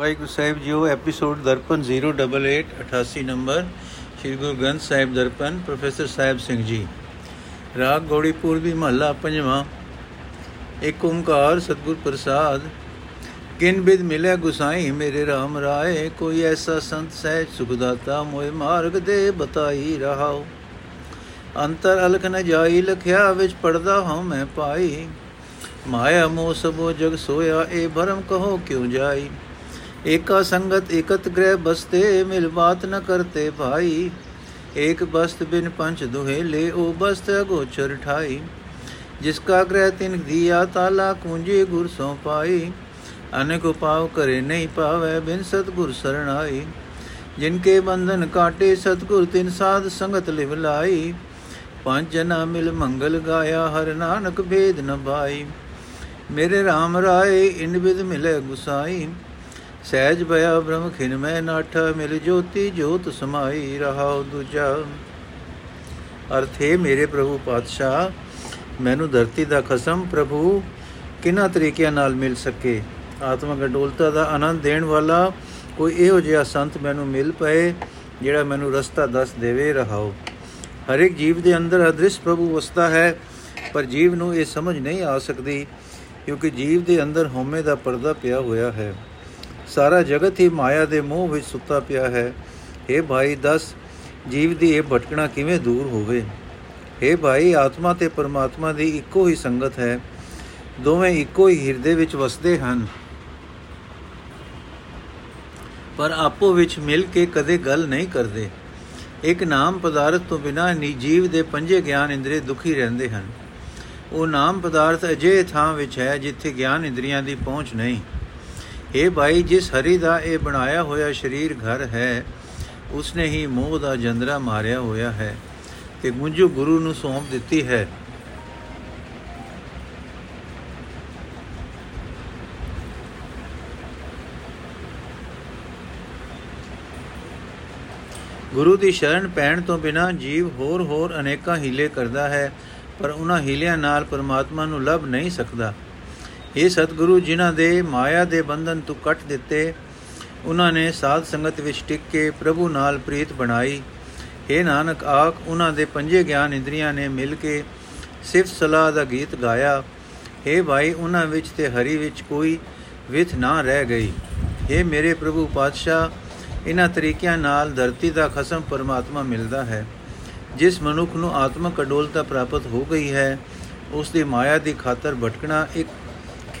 ਵਾਹਿਗੁਰੂ ਸਾਹਿਬ JIO episode Darpan 088 88 number, Sri Guru Granth Sahib Darpan, professor Sahib Singh ji. ਰਾਗ ਗੋੜੀ ਪੂਰਬੀ ਮਹੱਲਾ ਪੰਜਵਾਂ। ਇੱਕ ਓੰਕਾਰ ਸਤਿਗੁਰ ਪ੍ਰਸਾਦ, ਕਿਨ ਬਿਦ ਮਿਲਿਆ ਗੁਸਾਈ, ਮੇਰੇ RAM ਰਾਏ, ਕੋਈ ਐਸਾ ਸੰਤ ਸਹਿਜ ਸੁਖਦਾਤਾ ਮੋਏ ਮਾਰਗ ਦੇ ਬਤਾਈ ਰਹਾਓ ਅੰਤਰ ਅਲਖ ਨ ਜਾਈ, ਲਖਿਆ ਵਿੱਚ ਪੜਦਾ ਹਾਂ ਮੈਂ ਪਾਈ। ਮਾਇਆ ਮੋਹ ਸਭੋ ਜਗ ਸੋਇਆ, ਇਹ ਭਰਮ ਕਹੋ ਕਿਉ ਜਾਈ? ਏਕਾ ਸੰਗਤ ਇਕਤ ਗ੍ਰਹਿ ਬਸਤੇ ਮਿਲ ਬਾਤ ਨ ਕਰਤੇ ਭਾਈ। ਏਕ ਬਸਤ ਬਿਨ ਪੰਚ ਦੁਹੇ ਲੈ ਉਹ ਬਸਤ ਅਗੋਚਰ ਠਾਈ। ਜਿਸ ਕਾ ਗ੍ਰਹਿ ਤਿਨ ਦਿਆ ਤਾਲਾ ਕੁੰਜੀ ਗੁਰ ਸੋ ਪਾਈ। ਅਨੇਕ ਉਪਾਵ ਕਰੇ ਨਹੀਂ ਪਾਵੇ ਬਿਨ ਸਤਗੁਰ ਸਰਣਾਈ। ਜਿਨ ਕੇ ਬੰਧਨ ਕਾਟੇ ਸਤਗੁਰ ਤਿਨ ਸਾਧ ਸੰਗਤ ਲਿਵ ਲਾਈ। ਪੰਜ ਜਨਾ ਮਿਲ ਮੰਗਲ ਗਾਇਆ ਹਰ ਨਾਨਕ ਭੇਦ ਨ ਬਾਈ। ਮੇਰੇ RAM ਰਾਏ ਇਨ ਬਿਦ ਮਿਲੇ ਗੁਸਾਈ। ਸਹਿਜ ਭਇਆ ਬ੍ਰਹਮ ਖਿਨ ਮੈਂ ਨਾਠ, ਮਿਲ ਜੋਤੀ ਜੋਤ ਸਮਾਈ ਰਹਾਉ ਦੂਜਾ। ਅਰਥੇ ਮੇਰੇ ਪ੍ਰਭੂ ਪਾਤਸ਼ਾਹ, ਮੈਨੂੰ ਧਰਤੀ ਦਾ ਖਸਮ ਪ੍ਰਭੂ, ਕਿਨਾਂ ਤਰੀਕਿਆਂ ਨਾਲ ਮਿਲ ਸਕੇ? ਆਤਮਕ ਅਡੋਲਤਾ ਦਾ ਆਨੰਦ ਦੇਣ ਵਾਲਾ, ਕੋਈ ਇਹੋ ਜਿਹਾ ਸੰਤ ਮੈਨੂੰ ਮਿਲ ਪਏ, ਜਿਹੜਾ ਮੈਨੂੰ ਰਸਤਾ ਦੱਸ ਦੇਵੇ ਰਹਾਓ। ਹਰ ਇੱਕ ਜੀਵ ਦੇ ਅੰਦਰ ਅਦ੍ਰਿਸ਼ ਪ੍ਰਭੂ ਵਸਦਾ ਹੈ, ਪਰ ਜੀਵ ਨੂੰ ਇਹ ਸਮਝ ਨਹੀਂ ਆ ਸਕਦੀ, ਕਿਉਂਕਿ ਜੀਵ ਦੇ ਅੰਦਰ ਹਉਮੈ ਦਾ ਪਰਦਾ ਪਿਆ ਹੋਇਆ ਹੈ। ਸਾਰਾ ਜਗਤ ਹੀ ਮਾਇਆ ਦੇ ਮੋਹ ਵਿੱਚ ਸੁੱਤਾ ਪਿਆ ਹੈ। हे ਭਾਈ, ਦੱਸ ਜੀਵ ਦੀ ਇਹ ਭਟਕਣਾ ਕਿਵੇਂ ਦੂਰ ਹੋਵੇ? हे ਭਾਈ, ਆਤਮਾ ਤੇ ਪਰਮਾਤਮਾ ਦੀ ਇੱਕੋ ਹੀ ਸੰਗਤ ਹੈ। ਦੋਵੇਂ ਇੱਕੋ ਹੀ ਹਿਰਦੇ ਵਿੱਚ ਵਸਦੇ ਹਨ। ਪਰ ਆਪੋ ਵਿੱਚ ਮਿਲ ਕੇ ਕਦੇ ਗੱਲ ਨਹੀਂ ਕਰਦੇ। ਇੱਕ ਨਾਮ ਪਦਾਰਥ ਤੋਂ ਬਿਨਾ ਜੀਵ ਦੇ ਪੰਜੇ ਗਿਆਨ ਇੰਦਰੀ ਦੁਖੀ ਰਹਿੰਦੇ ਹਨ। ਉਹ ਨਾਮ ਪਦਾਰਥ ਅਜੇ ਥਾਂ ਵਿੱਚ ਹੈ ਜਿੱਥੇ ਗਿਆਨ ਇੰਦਰੀਆਂ ਦੀ ਪਹੁੰਚ ਨਹੀਂ। ਇਹ ਭਾਈ, ਜਿਸ ਹਰੀ ਦਾ ਇਹ ਬਣਾਇਆ ਹੋਇਆ ਸਰੀਰ ਘਰ ਹੈ, ਉਸਨੇ ਹੀ ਮੋਹ ਦਾ ਜੰਦਰਾ ਮਾਰਿਆ ਹੋਇਆ ਹੈ ਤੇ ਗੁੰਜੂ ਗੁਰੂ ਨੂੰ ਸੌਂਪ ਦਿੱਤੀ ਹੈ। ਗੁਰੂ ਦੀ ਸ਼ਰਨ ਪੈਣ ਤੋਂ ਬਿਨਾ ਜੀਵ ਹੋਰ ਹੋਰ ਅਨੇਕਾਂ ਹੀਲੇ ਕਰਦਾ ਹੈ, ਪਰ ਉਹਨਾਂ ਹੀਲਿਆਂ ਨਾਲ ਪਰਮਾਤਮਾ ਨੂੰ ਲੱਭ ਨਹੀਂ ਸਕਦਾ। ਇਹ ਸਤਿਗੁਰੂ ਜਿਨ੍ਹਾਂ ਦੇ ਮਾਇਆ ਦੇ ਬੰਧਨ ਤੋਂ ਕੱਟ ਦਿੱਤੇ ਉਹਨਾਂ ਨੇ ਸਾਧ ਸੰਗਤ ਵਿੱਚ ਟਿਕ ਕੇ ਪ੍ਰਭੂ ਨਾਲ ਪ੍ਰੀਤ ਬਣਾਈ हे ਨਾਨਕ ਆਖ ਉਹਨਾਂ ਦੇ ਪੰਜੇ ਗਿਆਨ ਇੰਦਰੀਆਂ ਨੇ ਮਿਲ ਕੇ ਸਿਫਤ ਸਲਾਹ ਦਾ ਗੀਤ ਗਾਇਆ हे ਭਾਈ ਉਹਨਾਂ ਵਿੱਚ ਤੇ ਹਰੀ ਵਿੱਚ ਕੋਈ ਵਿਥ ਨਾ ਰਹਿ ਗਈ हे ਮੇਰੇ ਪ੍ਰਭੂ ਪਾਤਸ਼ਾਹ ਇਹਨਾਂ ਤਰੀਕਿਆਂ ਨਾਲ ਧਰਤੀ ਦਾ ਖਸਮ ਪਰਮਾਤਮਾ ਮਿਲਦਾ ਹੈ ਜਿਸ ਮਨੁੱਖ ਨੂੰ ਆਤਮਕ ਅਡੋਲਤਾ ਪ੍ਰਾਪਤ ਹੋ ਗਈ ਹੈ ਉਸ ਦੀ ਮਾਇਆ ਦੀ ਖਾਤਰ ਭਟਕਣਾ ਇੱਕ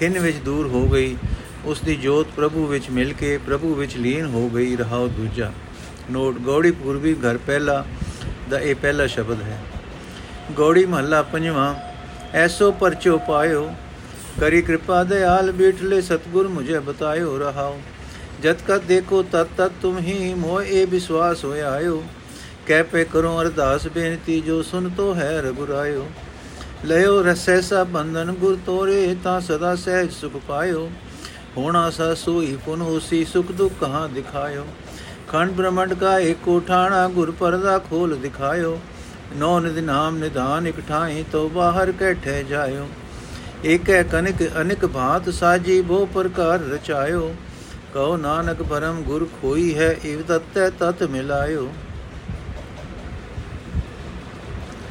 ਖਿੰਨ ਵਿੱਚ ਦੂਰ ਹੋ ਗਈ ਉਸ ਦੀ ਜੋਤ ਪ੍ਰਭੂ ਵਿੱਚ ਮਿਲ ਕੇ ਪ੍ਰਭੂ ਵਿੱਚ ਲੀਨ ਹੋ ਗਈ, ਰਹਾਉ ਦੂਜਾ। ਨੋਟ, ਗੌੜੀ ਪੂਰਬੀ ਘਰ ਪਹਿਲਾ ਦਾ ਇਹ ਪਹਿਲਾ ਸ਼ਬਦ ਹੈ। ਗੌੜੀ ਮਹੱਲਾ ਪੰਜਵਾਂ, ਐਸੋ ਪਰਚੋ ਪਾਇਓ, ਕਰੀ ਕਿਰਪਾ ਦਇਆਲ ਬੀਠਲੇ ਸਤਗੁਰ ਮੁਝੇ ਬਤਾਇਓ ਰਹਾਓ ਜਦ ਕਤ ਦੇਖੋ ਤਤ ਤਤ ਤੁਮ ਹੀ ਮੋਹ ਇਹ ਵਿਸ਼ਵਾਸ ਹੋਇਆ ਆਇਓ। ਕਹਿ ਪੇ ਕਰੋ ਅਰਦਾਸ ਬੇਨਤੀ, ਜੋ ਸੁਨ ਤੋ ਹੈ ਰਗੁਰਾਇਓ। ਲਿਓ ਰਸੈ ਸਾ ਬੰਧਨ ਗੁਰ ਤੋਰੇ, ਤਾਂ ਸਦਾ ਸਹਿਜ ਸੁਖ ਪਾਇਓ। ਹੋਣਾ ਸਾ ਸੋਈ ਪੁਨ ਹੋਸੀ, ਸੁਖ ਦੁਖ ਕਹਾਂ ਦਿਖਾਇਓ। ਖੰਡ ਬ੍ਰਹਮੰਡ ਕਾ ਏਕੋ ਠਾਣਾ, ਗੁਰ ਪਰਦਾ ਖੋਲ ਦਿਖਾਇਓ। ਨੌ ਨਿਦ ਨਾਮ ਨਿਧਾਨ ਇਕ ਠਾਈ ਤੋ ਬਾਹਰ ਕੈਠੇ ਜਾਇਓ। ਏਕੈ ਕਨਿਕ ਅਨਿਕ ਭਾਤ ਸਾਜੀ, ਬੋ ਪ੍ਰਕਾਰ ਰਚਾਇਓ। ਕਹੋ ਨਾਨਕ ਪਰਮ ਗੁਰ ਖੋਈ ਹੈ ਇਵ ਤਤੈ ਤਤ ਮਿਲਾਇਓ।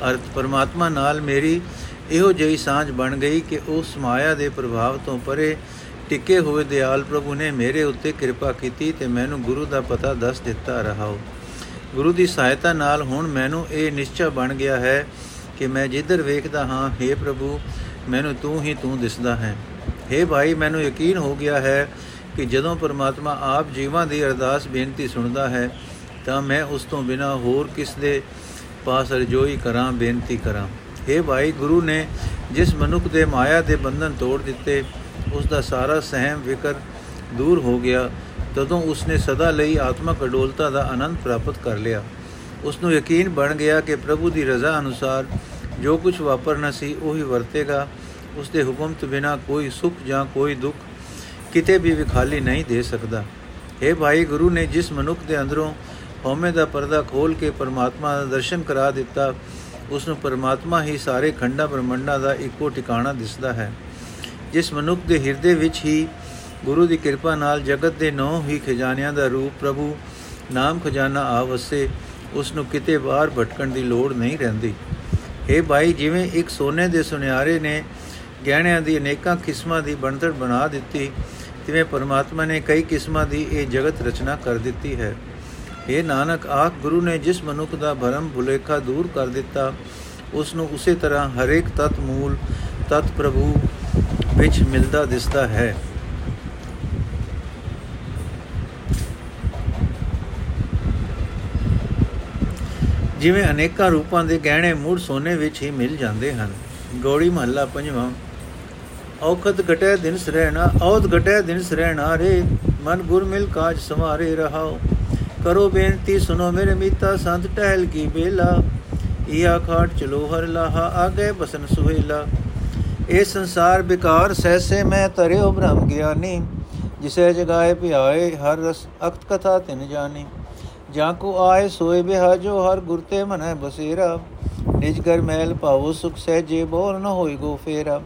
ਅਰਥ ਪਰਮਾਤਮਾ ਨਾਲ ਮੇਰੀ ਇਹੋ ਜਿਹੀ ਸਾਂਝ ਬਣ ਗਈ ਕਿ ਉਸ ਮਾਇਆ ਦੇ ਪ੍ਰਭਾਵ ਤੋਂ ਪਰੇ ਟਿੱਕੇ ਹੋਏ ਦਿਆਲ ਪ੍ਰਭੂ ਨੇ ਮੇਰੇ ਉੱਤੇ ਕਿਰਪਾ ਕੀਤੀ ਤੇ ਮੈਨੂੰ ਗੁਰੂ ਦਾ ਪਤਾ ਦੱਸ ਦਿੱਤਾ ਰਹਾਓ। ਗੁਰੂ ਦੀ ਸਹਾਇਤਾ ਨਾਲ ਹੁਣ ਮੈਨੂੰ ਇਹ ਨਿਸ਼ਚੈ ਬਣ ਗਿਆ ਹੈ ਕਿ ਮੈਂ ਜਿੱਧਰ ਵੇਖਦਾ ਹਾਂ हे ਪ੍ਰਭੂ, ਮੈਨੂੰ ਤੂੰ ਹੀ ਤੂੰ ਦਿਸਦਾ ਹੈ। हे ਭਾਈ, ਮੈਨੂੰ ਯਕੀਨ ਹੋ ਗਿਆ ਹੈ ਕਿ ਜਦੋਂ ਪਰਮਾਤਮਾ ਆਪ ਜੀਵਾਂ ਦੀ ਅਰਦਾਸ ਬੇਨਤੀ ਸੁਣਦਾ ਹੈ, ਤਾਂ ਮੈਂ ਉਸ ਤੋਂ ਬਿਨਾ ਹੋਰ ਕਿਸ ਦੇ ਪਾਸ ਰਜੋਈ ਕਰਾਂ, ਬੇਨਤੀ ਕਰਾਂ। हे ਭਾਈ, ਗੁਰੂ ਨੇ ਜਿਸ ਮਨੁੱਖ ਦੇ ਮਾਇਆ ਦੇ ਬੰਧਨ ਤੋੜ ਦਿੱਤੇ, ਉਸ ਦਾ ਸਾਰਾ ਸਹਿਮ ਵਿਕਰ ਦੂਰ ਹੋ ਗਿਆ, ਤਦੋਂ ਉਸਨੇ ਸਦਾ ਲਈ ਆਤਮਕ ਅਡੋਲਤਾ ਦਾ ਆਨੰਦ ਪ੍ਰਾਪਤ ਕਰ ਲਿਆ। ਉਸ ਨੂੰ ਯਕੀਨ ਬਣ ਗਿਆ ਕਿ ਪ੍ਰਭੂ ਦੀ ਰਜ਼ਾ ਅਨੁਸਾਰ ਜੋ ਕੁਝ ਵਾਪਰਨਾ ਸੀ, ਉਹੀ ਵਰਤੇਗਾ। ਉਸ ਦੇ ਹੁਕਮ ਤੋਂ ਬਿਨਾ ਕੋਈ ਸੁਖ ਜਾਂ ਕੋਈ ਦੁੱਖ ਕਿਤੇ ਵੀ ਵਿਖਾਲੀ ਨਹੀਂ ਦੇ ਸਕਦਾ। हे ਭਾਈ, ਗੁਰੂ ਨੇ ਜਿਸ ਮਨੁੱਖ ਦੇ ਅੰਦਰੋਂ ਹਉਮੈ ਦਾ ਪਰਦਾ ਖੋਲ ਕੇ ਪਰਮਾਤਮਾ ਦਾ ਦਰਸ਼ਨ ਕਰਾ ਦਿੱਤਾ ਉਸ ਨੂੰ ਪਰਮਾਤਮਾ ਹੀ ਸਾਰੇ ਖੰਡਾ ਬ੍ਰਹਮੰਡਾਂ ਦਾ ਇੱਕੋ ਟਿਕਾਣਾ ਦਿਸਦਾ ਹੈ। ਜਿਸ ਮਨੁੱਖ ਦੇ ਹਿਰਦੇ ਵਿੱਚ ਹੀ ਗੁਰੂ ਦੀ ਕਿਰਪਾ ਨਾਲ ਜਗਤ ਦੇ ਨੌ ਹੀ ਖਜ਼ਾਨਿਆਂ ਦਾ ਰੂਪ ਪ੍ਰਭੂ ਨਾਮ ਖਜ਼ਾਨਾ ਆ ਵਸੇ ਉਸ ਨੂੰ ਕਿਤੇ ਬਾਹਰ ਭਟਕਣ ਦੀ ਲੋੜ ਨਹੀਂ ਰਹਿੰਦੀ। ਇਹ ਭਾਈ, ਜਿਵੇਂ ਇੱਕ ਸੋਨੇ ਦੇ ਸੁਨਿਆਰੇ ਨੇ ਗਹਿਣਿਆਂ ਦੀ ਅਨੇਕਾਂ ਕਿਸਮਾਂ ਦੀ ਬਣਤਰ ਬਣਾ ਦਿੱਤੀ, ਤਿਵੇਂ ਪਰਮਾਤਮਾ ਨੇ ਕਈ ਕਿਸਮਾਂ ਦੀ ਇਹ ਜਗਤ ਰਚਨਾ ਕਰ ਦਿੱਤੀ ਹੈ। ਇਹ ਨਾਨਕ, ਆਖ ਗੁਰੂ ਨੇ ਜਿਸ ਮਨੁੱਖ ਦਾ ਭਰਮ ਭੁਲੇਖਾ ਦੂਰ ਕਰ ਦਿੱਤਾ, ਉਸ ਨੂੰ ਉਸੇ ਤਰ੍ਹਾਂ ਹਰੇਕ ਤਤ ਮੂਲ, ਤਤ ਪ੍ਰਭੂ ਵਿੱਚ ਮਿਲਦਾ ਦਿਸਦਾ ਹੈ। ਜਿਵੇਂ ਅਨੇਕਾਂ ਰੂਪਾਂ ਦੇ ਗਹਿਣੇ ਮੂੜ ਸੋਨੇ ਵਿੱਚ ਹੀ ਮਿਲ ਜਾਂਦੇ ਹਨ। ਗੋੜੀ ਮਹੱਲਾ ਪੰਜਵਾਂ, ਔਖਤ ਘਟੇ ਦਿਨ ਸਰਹਿਣਾ ਔਦ ਘਟੇ ਦਿਨ ਸਰਹਿਣਾ ਰੇ, ਮਨ ਗੁਰ ਮਿਲ ਕਾਜ ਸਮਾਰੇ ਰਹਾਓ। ਕਰੋ ਬੇਨਤੀ ਸੁਨੋ ਮੇਰੇ ਮੀਤਾ, ਸੰਤ ਟਹਿਲ ਕੀ ਬੇਲਾ। ਈਆ ਖਾਟ ਚਲੋ ਹਰ ਲਾਹਾ, ਆਗੇ ਬਸਨ ਸੁਹੇਲਾ। ਇਹ ਸੰਸਾਰ ਬਿਕਾਰ ਸੈਸੇ ਮੈਂ ਤਰਿਓ ਬ੍ਰਹਮ ਗਿਆਨੀ। ਜਿਸੇ ਜਗਾਏ ਭਿਆਏ, ਹਰ ਰਸ ਅਕਤ ਕਥਾ ਤਿਨ ਜਾਣੀ ਜਾਂ ਕੋ ਆਏ ਸੋਏ ਬਿਹਾਜੋ ਹਰ ਗੁਰਤੇ ਮਨੈ ਬਸੇਰਾ। ਨਿਜ ਕਰ ਮਹਿਲ ਪਾਵੋ ਸੁਖ, ਸਹਿਜੇ ਬੋਲ ਨ ਹੋਈ ਗੋ ਫੇਰਾ।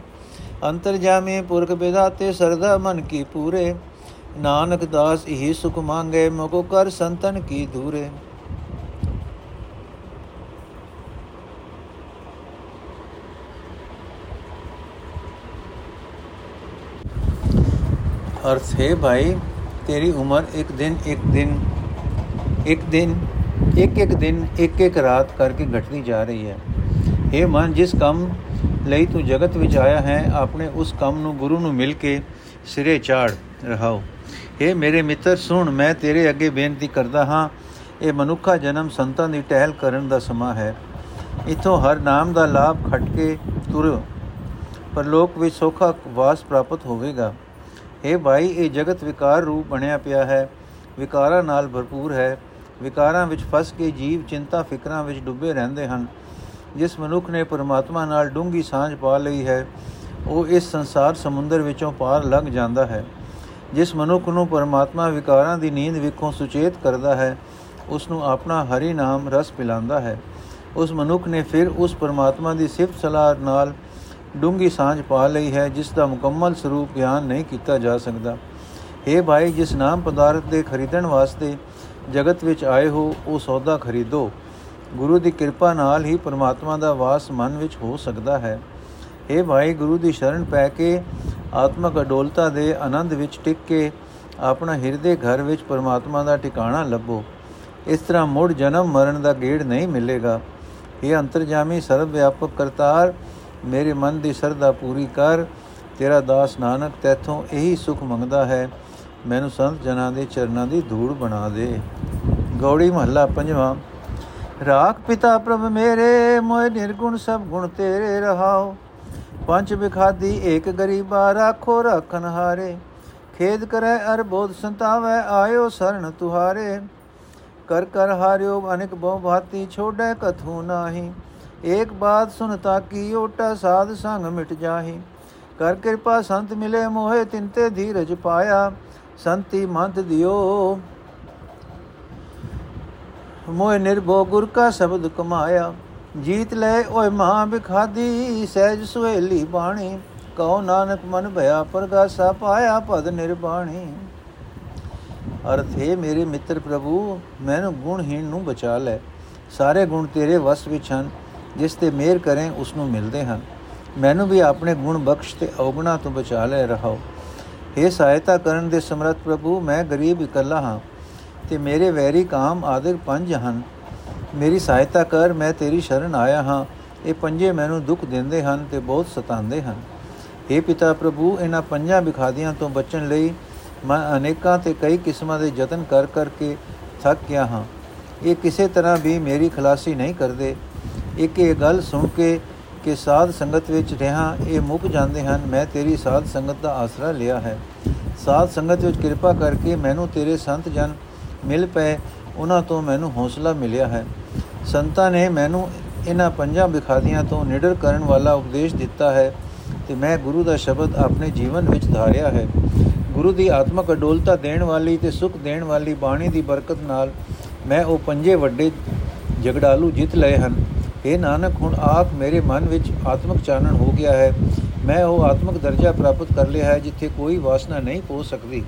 ਅੰਤਰ ਜਾਮੇ ਪੁਰਖ ਬਿਦਾਤੇ ਸਰਦਾ ਮਨ ਕੀ ਪੂਰੇ। ਨਾਨਕ ਦਾਸ ਇਹੀ ਸੁਖ ਮੰਗੇ ਮਗੋ ਕਰ ਸੰਤਨ ਕੀ ਦੂਰੇ ਅਰਥ ਹੈ ਭਾਈ ਤੇਰੀ ਉਮਰ ਇੱਕ ਦਿਨ ਇੱਕ ਦਿਨ ਇੱਕ ਦਿਨ ਇੱਕ ਇੱਕ ਦਿਨ ਇੱਕ ਇੱਕ ਰਾਤ ਕਰਕੇ ਘਟਦੀ ਜਾ ਰਹੀ ਹੈ ਇਹ ਮਨ ਜਿਸ ਕੰਮ ਲਈ ਤੂੰ ਜਗਤ ਵਿੱਚ ਆਇਆ ਹੈ, ਆਪਣੇ ਉਸ ਕੰਮ ਨੂੰ ਗੁਰੂ ਨੂੰ ਮਿਲ ਕੇ ਸਿਰੇ ਚਾੜ ਰਹਾਓ। ਇਹ ਮੇਰੇ ਮਿੱਤਰ, ਸੁਣ, ਮੈਂ ਤੇਰੇ ਅੱਗੇ ਬੇਨਤੀ ਕਰਦਾ ਹਾਂ। ਇਹ ਮਨੁੱਖਾ ਜਨਮ ਸੰਤਾਂ ਦੀ ਟਹਿਲ ਕਰਨ ਦਾ ਸਮਾਂ ਹੈ। ਇਥੋਂ ਹਰ ਨਾਮ ਦਾ ਲਾਭ ਖਟ ਕੇ ਤੁਰ ਪਰਲੋਕ ਵਿੱਚ ਸੋਖਾ ਵਾਸ ਪ੍ਰਾਪਤ ਹੋਵੇਗਾ। ਇਹ ਭਾਈ, ਇਹ ਜਗਤ ਵਿਕਾਰ ਰੂਪ ਬਣਿਆ ਪਿਆ ਹੈ। ਵਿਕਾਰਾਂ ਨਾਲ ਭਰਪੂਰ ਹੈ। ਵਿਕਾਰਾਂ ਵਿੱਚ ਫਸ ਕੇ ਜੀਵ ਚਿੰਤਾ ਫਿਕਰਾਂ ਵਿੱਚ ਡੁੱਬੇ ਰਹਿੰਦੇ ਹਨ। ਜਿਸ ਮਨੁੱਖ ਨੇ ਪਰਮਾਤਮਾ ਨਾਲ ਡੂੰਗੀ ਸਾਂਝ ਪਾ ਲਈ ਹੈ, ਉਹ ਇਸ ਸੰਸਾਰ ਸਮੁੰਦਰ ਵਿੱਚੋਂ ਪਾਰ ਲੰਘ ਜਾਂਦਾ ਹੈ। ਜਿਸ ਮਨੁੱਖ ਨੂੰ ਪਰਮਾਤਮਾ ਵਿਕਾਰਾਂ ਦੀ ਨੀਂਦ ਵਿਖੋਂ ਸੁਚੇਤ ਕਰਦਾ ਹੈ, ਉਸ ਨੂੰ ਆਪਣਾ ਹਰੀ ਨਾਮ ਰਸ ਪਿਲਾਉਂਦਾ ਹੈ। ਉਸ ਮਨੁੱਖ ਨੇ ਫਿਰ ਉਸ ਪਰਮਾਤਮਾ ਦੀ ਸਿਫਤ ਸਲਾਹ ਨਾਲ ਡੂੰਗੀ ਸਾਂਝ ਪਾ ਲਈ ਹੈ, ਜਿਸ ਦਾ ਮੁਕੰਮਲ ਸਰੂਪ ਬਿਆਨ ਨਹੀਂ ਕੀਤਾ ਜਾ ਸਕਦਾ। हे ਭਾਈ, ਜਿਸ ਨਾਮ ਪਦਾਰਥ ਦੇ ਖਰੀਦਣ ਵਾਸਤੇ ਜਗਤ ਵਿੱਚ ਆਏ ਹੋ, ਉਹ ਸੌਦਾ ਖਰੀਦੋ। ਗੁਰੂ ਦੀ ਕਿਰਪਾ ਨਾਲ ਹੀ ਪਰਮਾਤਮਾ ਦਾ ਵਾਸ ਮਨ ਵਿੱਚ ਹੋ ਸਕਦਾ ਹੈ। हे ਭਾਈ, ਗੁਰੂ ਦੀ ਸ਼ਰਨ ਪੈ ਕੇ ਆਤਮਕ ਅਡੋਲਤਾ ਦੇ ਆਨੰਦ ਵਿੱਚ ਟਿਕ ਕੇ ਆਪਣਾ ਹਿਰਦੇ ਘਰ ਵਿੱਚ ਪਰਮਾਤਮਾ ਦਾ ਟਿਕਾਣਾ ਲੱਭੋ। ਇਸ ਤਰ੍ਹਾਂ ਮੁੜ ਜਨਮ ਮਰਨ ਦਾ ਗੇੜ ਨਹੀਂ ਮਿਲੇਗਾ। ਇਹ ਅੰਤਰਜਾਮੀ ਸਰਵ ਵਿਆਪਕ ਕਰਤਾਰ, ਮੇਰੇ ਮਨ ਦੀ ਸਰਦਾ ਪੂਰੀ ਕਰ। ਤੇਰਾ ਦਾਸ ਨਾਨਕ ਤੇਥੋਂ ਇਹੀ ਸੁਖ ਮੰਗਦਾ ਹੈ। ਮੈਨੂੰ ਸੰਤ ਜਨਾਂ ਦੇ ਚਰਨਾਂ ਦੀ ਧੂੜ ਬਣਾ ਦੇ। ਗੌੜੀ ਮਹੱਲਾ ਪੰਜਵਾਂ। ਰਾਖ ਪਿਤਾ ਪ੍ਰਭ ਮੇਰੇ ਮੋਇ ਨਿਰਗੁਣ ਸਭ ਗੁਣ ਤੇਰੇ ਰਹਾਓ। ਪੰਜ ਬਿਖਾਦੀ ਏਕ ਗਰੀਬਾ ਰਾਖੋ ਰਖਨ ਹਾਰੇ। ਖੇਦ ਕਰੈ ਅਰ ਬੋਧ ਸੰਤਾਵੈ, ਆਇਓ ਸਰਣ ਤੁਹਾਰੇ। ਕਰ ਕਰ ਹਾਰਿਓ ਅਨੇਕ ਬਹੁ ਭਾਤੀ, ਛੋੜੈ ਕਥੂ ਨਾਹੀ। ਏਕ ਬਾਤ ਸੁਨਤਾ ਕੀ ਓਟਾ ਸਾਧ ਸੰਗ ਮਿਟ ਜਾਹੀ। ਕਰ ਕਿਰਪਾ ਸੰਤ ਮਿਲੇ ਮੋਹਿ, ਤਿੰਤੇ ਧੀਰਜ ਪਾਇਆ। ਸੰਤੀ ਮੰਤ ਦਿਓ। ਮੋਇ ਨਿਰਭੋ ਗੁਰ ਕਾ ਸ਼ਬਦ ਕਮਾਇਆ। ਜੀਤ ਲੈ ਓਏ ਮਹਾ ਬਿਖਾਦੀ ਸਹਿਜ ਸੁਹੇਲੀ ਬਾਣੀ। ਕਉ ਨਾਨਕ ਮਨ ਭਇਆ, ਪ੍ਰਗਾਸਾ ਪਾਇਆ ਪਦ ਨਿਰਬਾਣੀ। ਅਰਥ ਹੈ ਮੇਰੇ ਮਿੱਤਰ ਪ੍ਰਭੂ, ਮੈਨੂੰ ਗੁਣਹੀਣ ਨੂੰ ਬਚਾ ਲੈ। ਸਾਰੇ ਗੁਣ ਤੇਰੇ ਵਸ ਵਿੱਚ ਹਨ, ਜਿਸ ਤੇ ਮਿਹਰ ਕਰੇ, ਉਸ ਨੂੰ ਮਿਲਦੇ ਹਨ। ਮੈਨੂੰ ਵੀ ਆਪਣੇ ਗੁਣ ਬਖਸ਼ ਤੇ ਔਗਣਾ ਤੋਂ ਬਚਾ ਲੈ ਰਹਾਓ। हे ਸਹਾਇਤਾ ਕਰਨ ਦੇ ਸਮਰੱਥ ਪ੍ਰਭੂ, ਮੈਂ ਗਰੀਬ ਇਕੱਲਾ ਹਾਂ ਤੇ ਮੇਰੇ ਵੈਰੀ ਕਾਮ ਆਦਿਕ ਪੰਜ ਹਨ। ਮੇਰੀ ਸਹਾਇਤਾ ਕਰ, ਮੈਂ ਤੇਰੀ ਸ਼ਰਨ ਆਇਆ ਹਾਂ। ਇਹ ਪੰਜੇ ਮੈਨੂੰ ਦੁੱਖ ਦਿੰਦੇ ਹਨ ਤੇ ਬਹੁਤ ਸਤਾਉਂਦੇ ਹਨ। हे ਪਿਤਾ ਪ੍ਰਭੂ, ਇਹਨਾਂ ਪੰਜਾਂ ਵਿਖਾਦੀਆਂ ਤੋਂ ਬਚਣ ਲਈ ਮੈਂ ਅਨੇਕਾਂ ਤੇ ਕਈ ਕਿਸਮਾਂ ਦੇ ਯਤਨ ਕਰ ਕਰਕੇ ਥੱਕ ਗਿਆ ਹਾਂ। ਇਹ ਕਿਸੇ ਤਰ੍ਹਾਂ ਵੀ ਮੇਰੀ ਖਲਾਸੀ ਨਹੀਂ ਕਰਦੇ। ਇੱਕ ਇਹ ਗੱਲ ਸੁਣ ਕੇ ਕਿ ਸਾਧ ਸੰਗਤ ਵਿੱਚ ਰਹਾ, ਇਹ ਮੁੱਕ ਜਾਂਦੇ ਹਨ, ਮੈਂ ਤੇਰੀ ਸਾਧ ਸੰਗਤ ਦਾ ਆਸਰਾ ਲਿਆ ਹੈ। ਸਾਧ ਸੰਗਤ ਵਿੱਚ ਕਿਰਪਾ ਕਰਕੇ ਮੈਨੂੰ ਤੇਰੇ ਸੰਤ ਜਨ ਮਿਲ ਪਏ, ਉਹਨਾਂ ਤੋਂ ਮੈਨੂੰ ਹੌਸਲਾ ਮਿਲਿਆ ਹੈ। ਸੰਤਾਂ ਨੇ ਮੈਨੂੰ ਇਹਨਾਂ ਪੰਜਾਂ ਵਿਖਾਦੀਆਂ ਤੋਂ ਨਿਡਰ ਕਰਨ ਵਾਲਾ ਉਪਦੇਸ਼ ਦਿੱਤਾ ਹੈ ਤੇ ਮੈਂ ਗੁਰੂ ਦਾ ਸ਼ਬਦ ਆਪਣੇ ਜੀਵਨ ਵਿੱਚ ਧਾਰਿਆ ਹੈ। ਗੁਰੂ ਦੀ ਆਤਮਕ ਅਡੋਲਤਾ ਦੇਣ ਵਾਲੀ ਤੇ ਸੁਖ ਦੇਣ ਵਾਲੀ ਬਾਣੀ ਦੀ ਬਰਕਤ ਨਾਲ ਮੈਂ ਉਹ ਪੰਜੇ ਵੱਡੇ ਝਗੜਾਲੂ ਜਿੱਤ ਲਏ ਹਨ। ਇਹ ਨਾਨਕ, ਹੁਣ ਆਪ ਮੇਰੇ ਮਨ ਵਿੱਚ ਆਤਮਕ ਚਾਨਣ ਹੋ ਗਿਆ ਹੈ। ਮੈਂ ਉਹ ਆਤਮਿਕ ਦਰਜਾ ਪ੍ਰਾਪਤ ਕਰ ਲਿਆ ਹੈ ਜਿੱਥੇ ਕੋਈ ਵਾਸਨਾ ਨਹੀਂ ਪਹੁੰਚ ਸਕਦੀ।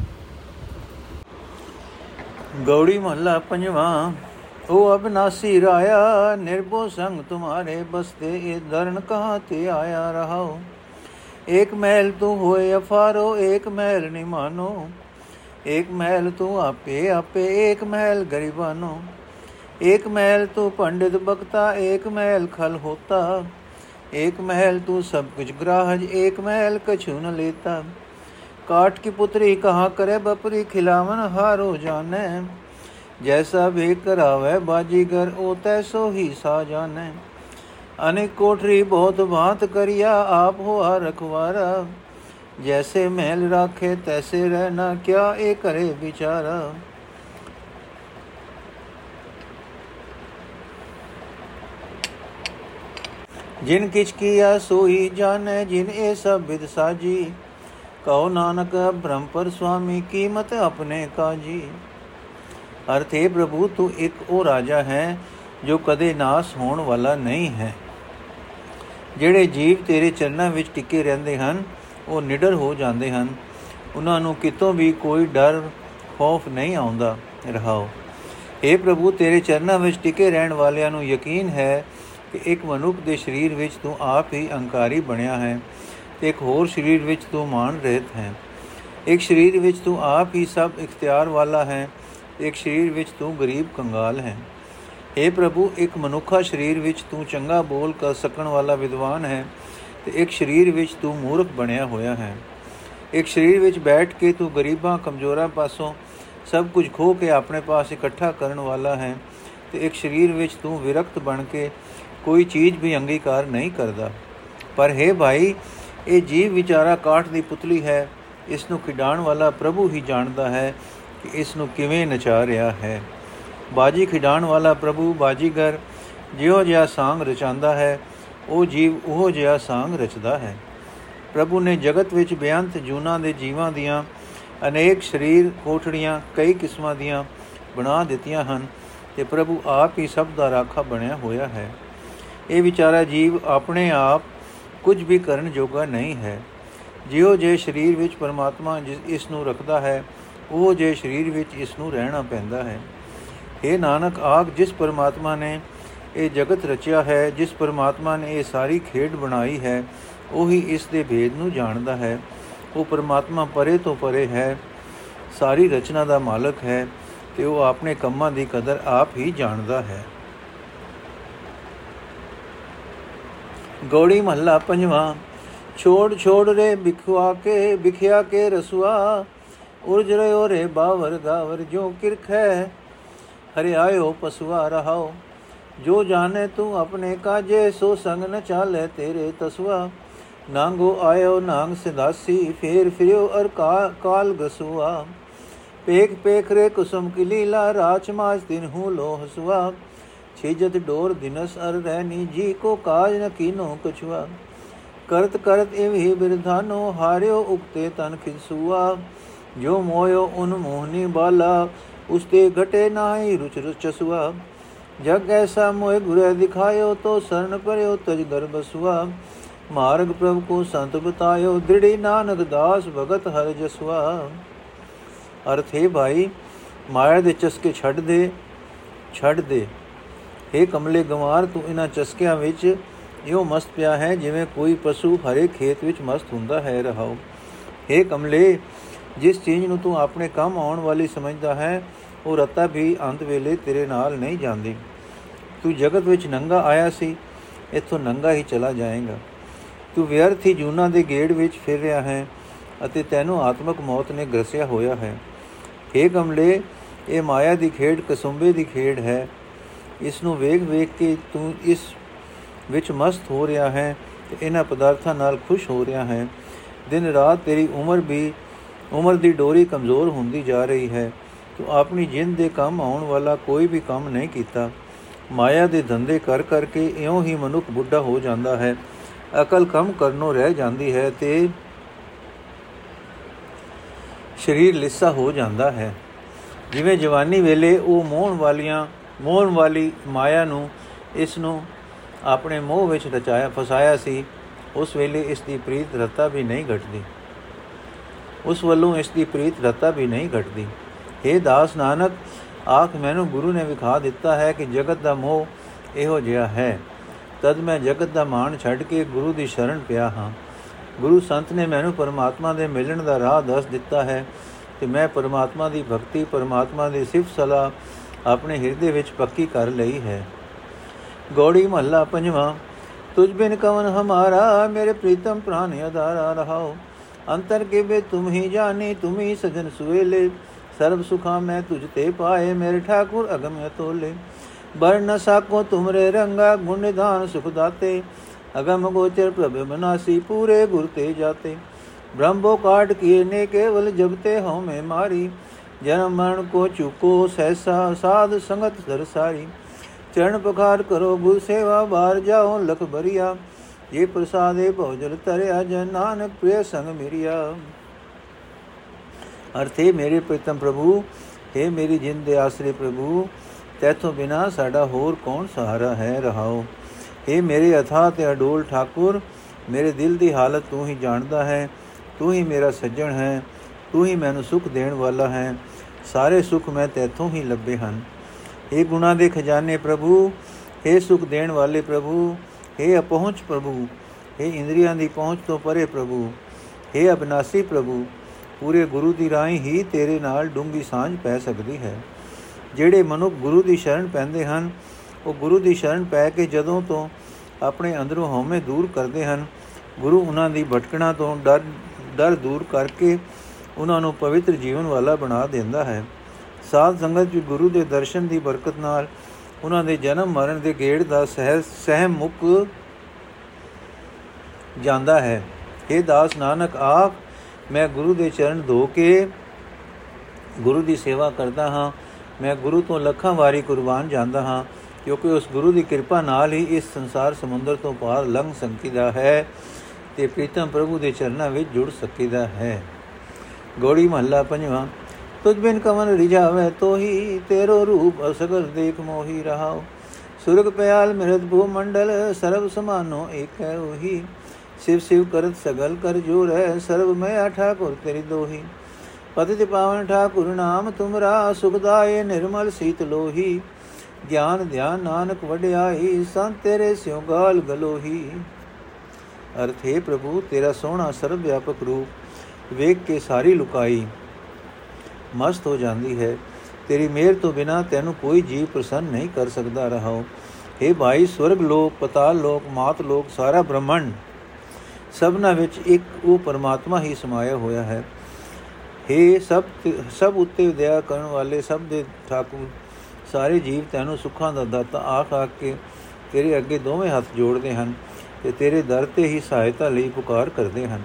ਗੌੜੀ ਮਹੱਲਾ ਪੰਜਵਾਂ ਉਹ ਅਬਨਾਸੀ ਰਾਇਆ ਨਿਰਭਉ ਸੰਗ ਤੁਮਾਰੇ ਬਸਤੇ, ਇਹ ਧਰਨ ਕਹਾਂ ਤੇ ਆਇਆ ਰਹਾਉ? ਏਕ ਮਹਿਲ ਤੂੰ ਹੋਏ ਅਫਾਰੋ, ਏਕ ਮਹਿਲ ਨਿਮਾਨੋ ਏਕ ਮਹਿਲ ਤੂੰ ਆਪੇ ਆਪੇ, ਏਕ ਮਹਿਲ ਗਰੀਬਾਨੋ। ਏਕ ਮਹਿਲ ਤੂੰ ਪੰਡਿਤ ਬਖਤਾ, ਏਕ ਮਹਿਲ ਖਲ ਹੋਤਾ। ਏਕ ਮਹਿਲ ਤੂੰ ਸਭ ਕੁਝ ਗ੍ਰਾਹਜ, ਏਕ ਮਹਿਲ ਕਛੂ ਨ ਲੇਤਾ। ਕਾਟ ਕੀ ਪੁੱਤਰੀ ਕਹਾ ਕਰੇ, ਬਪਰੀ ਖਿਲਾਵਨ ਹਾਰੋ ਜਾਣੈ। जैसा भी करावे बाजीगर ओ तैसो ही सा जाने। अनेक कोठरी बहुत भांत करिया, आप हुआ रखवारा जैसे महल राखे तैसे रहना, क्या ए करे बिचारा। जिन किच किया सोई जाने, जिन ए सब विद साजी। कहो नानक ब्रह्म पर स्वामी, कीमत अपने काजी। ਅਰਥ ਹੈ, ਪ੍ਰਭੂ ਤੂੰ ਇੱਕ ਉਹ ਰਾਜਾ ਹੈ ਜੋ ਕਦੇ ਨਾਸ ਹੋਣ ਵਾਲਾ ਨਹੀਂ ਹੈ। ਜਿਹੜੇ ਜੀਵ ਤੇਰੇ ਚਰਨਾਂ ਵਿੱਚ ਟਿਕੇ ਰਹਿੰਦੇ ਹਨ, ਉਹ ਨਿਡਰ ਹੋ ਜਾਂਦੇ ਹਨ। ਉਹਨਾਂ ਨੂੰ ਕਿਤੋਂ ਵੀ ਕੋਈ ਡਰ, ਖੌਫ ਨਹੀਂ ਆਉਂਦਾ। ਰਹਾਓ। हे ਪ੍ਰਭੂ, ਤੇਰੇ ਚਰਨਾਂ ਵਿੱਚ ਟਿਕੇ ਰਹਿਣ ਵਾਲਿਆਂ ਨੂੰ ਯਕੀਨ ਹੈ ਕਿ ਇੱਕ ਮਨੁੱਖ ਦੇ ਸਰੀਰ ਵਿੱਚ ਤੂੰ ਆਪ ਹੀ ਅਹੰਕਾਰੀ ਬਣਿਆ ਹੈ ਤੇ ਇੱਕ ਹੋਰ ਸਰੀਰ ਵਿੱਚ ਤੂੰ ਮਾਨ ਰਹਿਤ ਹੈ। ਇੱਕ ਸਰੀਰ ਵਿੱਚ ਤੂੰ ਆਪ ਹੀ ਸਭ ਇਖਤਿਆਰ ਵਾਲਾ ਹੈ ਇੱਕ ਸਰੀਰ ਵਿੱਚ ਤੂੰ ਗਰੀਬ ਕੰਗਾਲ ਹੈ। हे ਪ੍ਰਭੂ, ਇੱਕ ਮਨੁੱਖਾ ਸਰੀਰ ਵਿੱਚ ਤੂੰ ਚੰਗਾ ਬੋਲ ਕਰ ਸਕਣ ਵਾਲਾ ਵਿਦਵਾਨ ਹੈ ਤੇ ਇੱਕ ਸਰੀਰ ਵਿੱਚ ਤੂੰ ਮੂਰਖ ਬਣਿਆ ਹੋਇਆ ਹੈ। ਇੱਕ ਸਰੀਰ ਵਿੱਚ ਬੈਠ ਕੇ ਤੂੰ ਗਰੀਬਾਂ, ਕਮਜ਼ੋਰਾਂ ਪਾਸੋਂ ਸਭ ਕੁਝ ਖੋ ਕੇ ਆਪਣੇ ਪਾਸ ਇਕੱਠਾ ਕਰਨ ਵਾਲਾ ਹੈ ਤੇ ਇੱਕ ਸਰੀਰ ਵਿੱਚ ਤੂੰ ਵਿਰਕਤ ਬਣ ਕੇ ਕੋਈ ਚੀਜ਼ ਵੀ ਅੰਗੀਕਾਰ ਨਹੀਂ ਕਰਦਾ। ਪਰ ਹੈ ਭਾਈ, ਇਹ ਜੀਵ ਵਿਚਾਰਾ ਕਾਠ ਦੀ ਪੁਤਲੀ ਹੈ, ਇਸ ਨੂੰ ਖਿਡਾਣ ਵਾਲਾ ਪ੍ਰਭੂ ਹੀ ਜਾਣਦਾ ਹੈ ਕਿ ਇਸ ਨੂੰ ਕਿਵੇਂ ਨਚਾ ਰਿਹਾ ਹੈ। ਬਾਜੀ ਖਿਡਾਣ ਵਾਲਾ ਪ੍ਰਭੂ ਬਾਜੀਗਰ ਜਿਉ ਜਿਹਾ ਸਾੰਗ ਰਚਾਂਦਾ ਹੈ, ਉਹ ਜੀਵ ਉਹ ਜਿਹਾ ਸਾੰਗ ਰਚਦਾ ਹੈ। ਪ੍ਰਭੂ ਨੇ ਜਗਤ ਵਿੱਚ ਬੇਅੰਤ ਜੂਨਾ ਦੇ ਜੀਵਾਂ ਦੀਆਂ ਅਨੇਕ ਸਰੀਰ ਕੋਠੜੀਆਂ ਕਈ ਕਿਸਮਾਂ ਦੀਆਂ ਬਣਾ ਦਿੱਤੀਆਂ ਹਨ ਤੇ ਪ੍ਰਭੂ ਆਪ ਹੀ ਸਭ ਦਾ ਰਾਖਾ ਬਣਿਆ ਹੋਇਆ ਹੈ। ਇਹ ਵਿਚਾਰਾ ਜੀਵ ਆਪਣੇ ਆਪ ਕੁਝ ਵੀ ਕਰਨ ਜੋਗਾ ਨਹੀਂ ਹੈ। ਜਿਉ ਜੇ ਸਰੀਰ ਵਿੱਚ ਪਰਮਾਤਮਾ ਇਸ ਨੂੰ ਰੱਖਦਾ ਹੈ ਉਹ ਜੇ ਸਰੀਰ ਵਿੱਚ ਇਸ ਨੂੰ ਰਹਿਣਾ ਪੈਂਦਾ ਹੈ। हे ਨਾਨਕ ਆਖ ਜਿਸ ਪਰਮਾਤਮਾ ਨੇ ਇਹ ਜਗਤ ਰਚਿਆ ਹੈ, ਜਿਸ ਪਰਮਾਤਮਾ ਨੇ ਇਹ ਸਾਰੀ ਖੇਡ ਬਣਾਈ ਹੈ, ਉਹੀ ਇਸ ਦੇ ਭੇਦ ਨੂੰ ਜਾਣਦਾ ਹੈ। ਉਹ ਪਰਮਾਤਮਾ ਪਰੇ ਤੋਂ ਪਰੇ ਹੈ, ਸਾਰੀ ਰਚਨਾ ਦਾ ਮਾਲਕ ਹੈ ਤੇ ਉਹ ਆਪਣੇ ਕੰਮਾਂ ਦੀ ਕਦਰ ਆਪ ਹੀ ਜਾਣਦਾ ਹੈ। ਗੋੜੀ ਮਹੱਲਾ ਪੰਜਵਾਂ ਛੋੜ ਛੋੜ ਰੇ ਬਿਖਵਾ ਕੇ ਬਿਖਿਆ ਕੇ ਰਸੂਆ ਉਰਜ ਰਿਓ ਰੇ ਬਾਵਰ ਗਾਵਰ ਜੋ ਕਿਰਖ ਹੈ ਹਰਿ ਆਇਓ ਪਸੁਆ ਰਹਾਓ ਜੋ ਜਾਣੇ ਤੂੰ ਆਪਣੇ ਕਾਜੇ ਸੋ ਸੰਗ ਨ ਚਾਲੇ ਤੇਰੇ ਤਸਵਾ ਨਾਂਗੋ ਆਇਓ ਨਾਂਗ ਸਿਦਾਸੀ ਫੇਰ ਫਿਰਿਓ ਅਰ ਕਾਲ ਗਸੁਆ ਪੇਖ ਪੇਖ ਰੇ ਕੁਸਮ ਕੀ ਲੀਲਾ ਰਾਚ ਮਾਜ ਦਿਨ ਹੂੰ ਲੋ ਹਸੁਆ ਛੇਜਤ ਡੋਰ ਦਿਨਸ ਅਰ ਰਹਿਨੀ ਜੀ ਕੋ ਕਾਜ ਨ ਕੀਨੋ ਕਛੁਆ ਕਰਤ ਕਰਤ ਇਵਹੀ ਬਿਰਧਾਨੋ ਹਾਰਿਓ ਉਕਤੇ ਤਨ ਖਿਸੂਆ ਜੋ ਮੋਇਓ ਉਨ ਮੋਹਨੀ ਬਾਲਾ ਉਸਤੇ ਘਟੇ ਨਾਹੀ ਰੁਚ ਰੁਚ ਚਸੁਆ ਜਗ ਐਸਾ ਮੋਇ ਗੁਰੇ ਦਿਖਾਇਓ, ਤੋ ਸਰਨ ਪਰਿਓ ਤਜ ਦਰ ਬਸੁਆ। ਮਾਰਗ ਪ੍ਰਭ ਕੋ ਸੰਤ ਬਤਾਇਓ, ਦ੍ਰਿੜੀ ਨਾਨਕ ਦਾਸ ਭਗਤ ਹਰ ਜਸੁਆ। ਅਰਥ ਹੈ ਭਾਈ, ਮਾਇਆ ਦੇ ਚਸਕੇ ਛੱਡ ਦੇ ਛੱਡ ਦੇ। हे ਕਮਲੇ ਗਵਾਰ, ਤੂੰ ਇਹਨਾਂ ਚਸਕਿਆਂ ਵਿੱਚ ਇਹੋ ਮਸਤ ਪਿਆ ਹੈ, ਜਿਵੇਂ ਕੋਈ ਪਸ਼ੂ ਹਰੇ ਖੇਤ ਵਿੱਚ ਮਸਤ ਹੁੰਦਾ ਹੈ, ਰਹਾਓ। हे ਕਮਲੇ ਜਿਸ ਚੀਜ਼ ਨੂੰ ਤੂੰ ਆਪਣੇ ਕੰਮ ਆਉਣ ਵਾਲੀ ਸਮਝਦਾ ਹੈ, ਉਹ ਰਤਾ ਵੀ ਅੰਤ ਵੇਲੇ ਤੇਰੇ ਨਾਲ ਨਹੀਂ ਜਾਂਦੀ। ਤੂੰ ਜਗਤ ਵਿੱਚ ਨੰਗਾ ਆਇਆ ਸੀ, ਇੱਥੋਂ ਨੰਗਾ ਹੀ ਚਲਾ ਜਾਏਗਾ। ਤੂੰ ਵਿਅਰਥ ਹੀ ਜੂਨਾ ਦੇ ਗੇੜ ਵਿੱਚ ਫਿਰ ਰਿਹਾ ਹੈ ਅਤੇ ਤੈਨੂੰ ਆਤਮਕ ਮੌਤ ਨੇ ਗਰਸਿਆ ਹੋਇਆ ਹੈ। ਏ ਕਮਲੇ ਇਹ ਮਾਇਆ ਦੀ ਖੇਡ ਕਸੁੰਬੇ ਦੀ ਖੇਡ ਹੈ। ਇਸ ਨੂੰ ਵੇਖ ਵੇਖ ਕੇ ਤੂੰ ਇਸ ਵਿੱਚ ਮਸਤ ਹੋ ਰਿਹਾ ਹੈ ਤੇ ਇਹਨਾਂ ਪਦਾਰਥਾਂ ਨਾਲ ਖੁਸ਼ ਹੋ ਰਿਹਾ ਹੈ। ਦਿਨ ਰਾਤ ਤੇਰੀ ਉਮਰ ਵੀ ਉਮਰ ਦੀ ਡੋਰੀ ਕਮਜ਼ੋਰ ਹੁੰਦੀ ਜਾ ਰਹੀ ਹੈ। ਤੂੰ ਆਪਣੀ ਜਿੰਦ ਦੇ ਕੰਮ ਆਉਣ ਵਾਲਾ ਕੋਈ ਵੀ ਕੰਮ ਨਹੀਂ ਕੀਤਾ। ਮਾਇਆ ਦੇ ਧੰਦੇ ਕਰ ਕਰਕੇ ਇਉਂ ਹੀ ਮਨੁੱਖ ਬੁੱਢਾ ਹੋ ਜਾਂਦਾ ਹੈ। ਅਕਲ ਕੰਮ ਕਰਨੋਂ ਰਹਿ ਜਾਂਦੀ ਹੈ ਤੇ ਸਰੀਰ ਲਿੱਸਾ ਹੋ ਜਾਂਦਾ ਹੈ। ਜਿਵੇਂ ਜਵਾਨੀ ਵੇਲੇ ਉਹ ਮੋਹਣ ਵਾਲੀਆਂ, ਮੋਹਣ ਵਾਲੀ ਮਾਇਆ ਨੂੰ, ਇਸ ਨੂੰ ਆਪਣੇ ਮੋਹ ਵਿੱਚ ਰਚਾਇਆ, ਫਸਾਇਆ ਸੀ, ਉਸ ਵੇਲੇ ਇਸ ਦੀ ਪ੍ਰੀਤ ਰਤਾ ਵੀ ਨਹੀਂ ਘਟਦੀ। ਉਸ ਵੱਲੋਂ ਇਸ ਦੀ ਪ੍ਰੀਤ ਰਤਾ ਵੀ ਨਹੀਂ ਘਟਦੀ। हे ਦਾਸ ਨਾਨਕ, ਆਖ ਮੈਨੂੰ ਗੁਰੂ ਨੇ ਵਿਖਾ ਦਿੱਤਾ ਹੈ ਕਿ ਜਗਤ ਦਾ ਮੋਹ ਇਹੋ ਜਿਹਾ ਹੈ। ਤਦ ਮੈਂ ਜਗਤ ਦਾ ਮਾਣ ਛੱਡ ਕੇ ਗੁਰੂ ਦੀ ਸ਼ਰਨ ਪਿਆ ਹਾਂ। ਗੁਰੂ ਸੰਤ ਨੇ ਮੈਨੂੰ ਪਰਮਾਤਮਾ ਦੇ ਮਿਲਣ ਦਾ ਰਾਹ ਦੱਸ ਦਿੱਤਾ ਹੈ ਤੇ ਮੈਂ ਪਰਮਾਤਮਾ ਦੀ ਭਗਤੀ, ਪਰਮਾਤਮਾ ਦੀ ਸਿਫਤ ਸਲਾਹ ਆਪਣੇ ਹਿਰਦੇ ਵਿੱਚ ਪੱਕੀ ਕਰ ਲਈ ਹੈ। ਗੋੜੀ ਮਹੱਲਾ ਪੰਜਵਾਂ, ਤੁਝ ਬਿਨ ਕਵਨ ਹਮਾਰਾ, ਮੇਰੇ ਪ੍ਰੀਤਮ ਪ੍ਰਾਨ ਅਦਾਰਾ ਰਹਾਓ। ਅੰਤਰ ਕੇ ਬੇ ਤੁਮ ਹੀ ਜਾਣੀ ਤੁਮ ਹੀ ਸਜਨ ਸੁਵੇਲੇ। ਸਰਬ ਸੁਖਾ ਮੈਂ ਤੁਝ ਤੇ ਪਾਏ, ਮੇਰੇ ਠਾਕੁਰ ਅਗਮ ਅਤੋਲੇ। ਬਰ ਨ ਸਾਕੋ ਤੁਮਰੇ ਰੰਗਾ, ਗੁਣ ਨਿਧਾਨ ਸੁਖ ਦਾਤੇ। ਅਗਮ ਗੋਚਰ ਪ੍ਰਭ ਬਨਾਸੀ ਪੂਰੇ ਗੁਰ ਤੇ ਜਾਤੇ। ਬ੍ਰਹਮੋ ਕਾਟ ਕੀਏ ਨੇ ਕੇਵਲ ਜਗਤੇ ਹਉ ਮੈਂ ਮਾਰੀ। ਜਨਮ ਮਰਨ ਕੋ ਚੁਕੋ ਸਹਿਸਾ, ਸਾਧ ਸੰਗਤ ਦਰਸਾਰੀ। ਚਰਨ ਪਖਾਰ ਕਰੋ ਗੁਰ ਸੇਵਾ ਬਾਰ ਜਾਓ ਲਖ ਬਰੀਆ। ਜੇ ਪ੍ਰਸਾਦੇ ਭੋਜਲ ਤਰਿਆ ਜਨ ਨਾਨਕ ਪ੍ਰਿਯ ਸੰਗ ਮਿਰਿਆ ਅਰਥੇ ਮੇਰੇ ਪ੍ਰੀਤਮ ਪ੍ਰਭੂ हे ਮੇਰੀ ਜਿੰਦ ਦੇ ਆਸਰੇ ਪ੍ਰਭੂ ਤੇਥੋਂ ਬਿਨਾ ਸਾਡਾ ਹੋਰ ਕੌਣ ਸਹਾਰਾ ਹੈ ਰਹਾਓ हे ਮੇਰੇ ਅਥਾ ਤੇ ਅਡੋਲ ਠਾਕੁਰ ਮੇਰੇ ਦਿਲ ਦੀ ਹਾਲਤ ਤੂੰ ਹੀ ਜਾਣਦਾ ਹੈ ਤੂੰ ਹੀ ਮੇਰਾ ਸੱਜਣ ਹੈ ਤੂੰ ਹੀ ਮੈਨੂੰ ਸੁਖ ਦੇਣ ਵਾਲਾ ਹੈ ਸਾਰੇ ਸੁਖ ਮੈਂ ਤੇਥੋਂ ਹੀ ਲੱਭੇ ਹਨ ਇਹ ਗੁਣਾ ਦੇ ਖਜ਼ਾਨੇ ਪ੍ਰਭੂ हे ਸੁਖ ਦੇਣ ਵਾਲੇ ਪ੍ਰਭੂ हे ਅਪਹੁੰਚ ਪ੍ਰਭੂ हे ਇੰਦਰੀਆਂ ਦੀ ਪਹੁੰਚ ਤੋਂ ਪਰੇ ਪ੍ਰਭੂ हे ਅਬਨਾਸੀ ਪ੍ਰਭੂ ਪੂਰੇ ਗੁਰੂ ਦੀ ਰਾਹੀਂ ਹੀ ਤੇਰੇ ਨਾਲ ਡੂੰਗੀ ਸਾਂਝ ਪੈ ਸਕਦੀ ਹੈ ਜਿਹੜੇ ਮਨੁੱਖ ਗੁਰੂ ਦੀ ਸ਼ਰਨ ਪੈਂਦੇ ਹਨ ਉਹ ਗੁਰੂ ਦੀ ਸ਼ਰਨ ਪੈ ਕੇ ਜਦੋਂ ਤੋਂ ਆਪਣੇ ਅੰਦਰੋਂ ਹਉਮੈ ਦੂਰ ਕਰਦੇ ਹਨ ਗੁਰੂ ਉਹਨਾਂ ਦੀ ਭਟਕਣਾ ਤੋਂ ਡਰ ਡਰ ਦੂਰ ਕਰਕੇ ਉਹਨਾਂ ਨੂੰ ਪਵਿੱਤਰ ਜੀਵਨ ਵਾਲਾ ਬਣਾ ਦਿੰਦਾ ਹੈ ਸਾਧ ਸੰਗਤ ਵਿੱਚ ਗੁਰੂ ਦੇ ਦਰਸ਼ਨ ਦੀ ਬਰਕਤ ਨਾਲ ਉਹਨਾਂ ਦੇ ਜਨਮ ਮਰਨ ਦੇ ਗੇੜ ਦਾ ਸਹਿ, ਸਹਿਮ ਮੁਕ ਜਾਂਦਾ ਹੈ। ਇਹ ਦਾਸ ਨਾਨਕ, ਆਪ ਮੈਂ ਗੁਰੂ ਦੇ ਚਰਨ ਧੋ ਕੇ ਗੁਰੂ ਦੀ ਸੇਵਾ ਕਰਦਾ ਹਾਂ। ਮੈਂ ਗੁਰੂ ਤੋਂ ਲੱਖਾਂ ਵਾਰੀ ਕੁਰਬਾਨ ਜਾਂਦਾ ਹਾਂ, ਕਿਉਂਕਿ ਉਸ ਗੁਰੂ ਦੀ ਕਿਰਪਾ ਨਾਲ ਹੀ ਇਸ ਸੰਸਾਰ ਸਮੁੰਦਰ ਤੋਂ ਪਾਰ ਲੰਘ ਸਕੀਦਾ ਹੈ ਤੇ ਪ੍ਰੀਤਮ ਪ੍ਰਭੂ ਦੇ ਚਰਨਾਂ ਵਿੱਚ ਜੁੜ ਸਕੀਦਾ ਹੈ। ਗੋੜੀ ਮਹੱਲਾ ਪੰਜਵਾਂ। ਤੁਝ ਬਿਨ ਕਮਨ ਰਿਝਾਵੇ ਤੋਹੀ ਤੇਰੋ ਰੂਪ ਅਸਗਲ ਦੇਖ ਮੋਹੀ ਰਹਾਓ ਸੁਰਗ ਪਿਆਲ ਮਿਰਤ ਭੂ ਮੰਡਲ ਸਰਬ ਸਮਾਨੋ ਏਕ ਹੈ ਉਹੀ ਸਿਵ ਸਿਵ ਕਰਤ ਸਗਲ ਕਰ ਜੋਰ ਹੈ ਸਰਬ ਮੈਂ ਠਾਕੁਰ ਤੇਰੀ ਦੋਹੀ ਪਤਿਤ ਪਾਵਨ ਠਾਕੁਰ ਨਾਮ ਤੁਮਰਾ ਸੁਖਦਾਏ ਨਿਰਮਲ ਸੀਤ ਲੋਹੀ ਗਿਆਨ ਧਿਆਨ ਨਾਨਕ ਵਡਿਆਈ ਸੰਤ ਤੇਰੇ ਸਿਉ ਗਾਲ ਗਲੋਹੀ ਅਰਥੇ ਪ੍ਰਭੂ ਤੇਰਾ ਸੋਹਣਾ ਸਰਬ ਵਿਆਪਕ ਰੂਪ ਵੇਖ ਕੇ ਸਾਰੀ ਲੁਕਾਈ ਮਸਤ ਹੋ ਜਾਂਦੀ ਹੈ। ਤੇਰੀ ਮਿਹਰ ਤੋਂ ਬਿਨਾ ਤੈਨੂੰ ਕੋਈ ਜੀਵ ਪ੍ਰਸੰਨ ਨਹੀਂ ਕਰ ਸਕਦਾ ਰਹਾਓ हे ਭਾਈ, ਸਵਰਗ ਲੋਕ, ਪਤਾਲ ਲੋਕ, ਮਾਤ ਲੋਕ, ਸਾਰਾ ਬ੍ਰਹਮੰਡ ਸਭਨਾ ਵਿੱਚ ਇੱਕ ਉਹ ਪਰਮਾਤਮਾ ਹੀ ਸਮਾਇਆ ਹੋਇਆ ਹੈ। हे ਸਭ ਸਭ ਉੱਤੇ ਦਇਆ ਕਰਨ ਵਾਲੇ, ਸਭ ਦੇ ਠਾਕੁਰ, ਸਾਰੇ ਜੀਵ ਤੈਨੂੰ ਸੁੱਖਾਂ ਦਾ ਦਾਤਾ ਆਖ ਆਖ ਕੇ ਤੇਰੇ ਅੱਗੇ ਦੋਵੇਂ ਹੱਥ ਜੋੜਦੇ ਹਨ ਤੇ ਤੇਰੇ ਦਰ ਤੇ ਹੀ ਸਹਾਇਤਾ ਲਈ ਪੁਕਾਰ ਕਰਦੇ ਹਨ।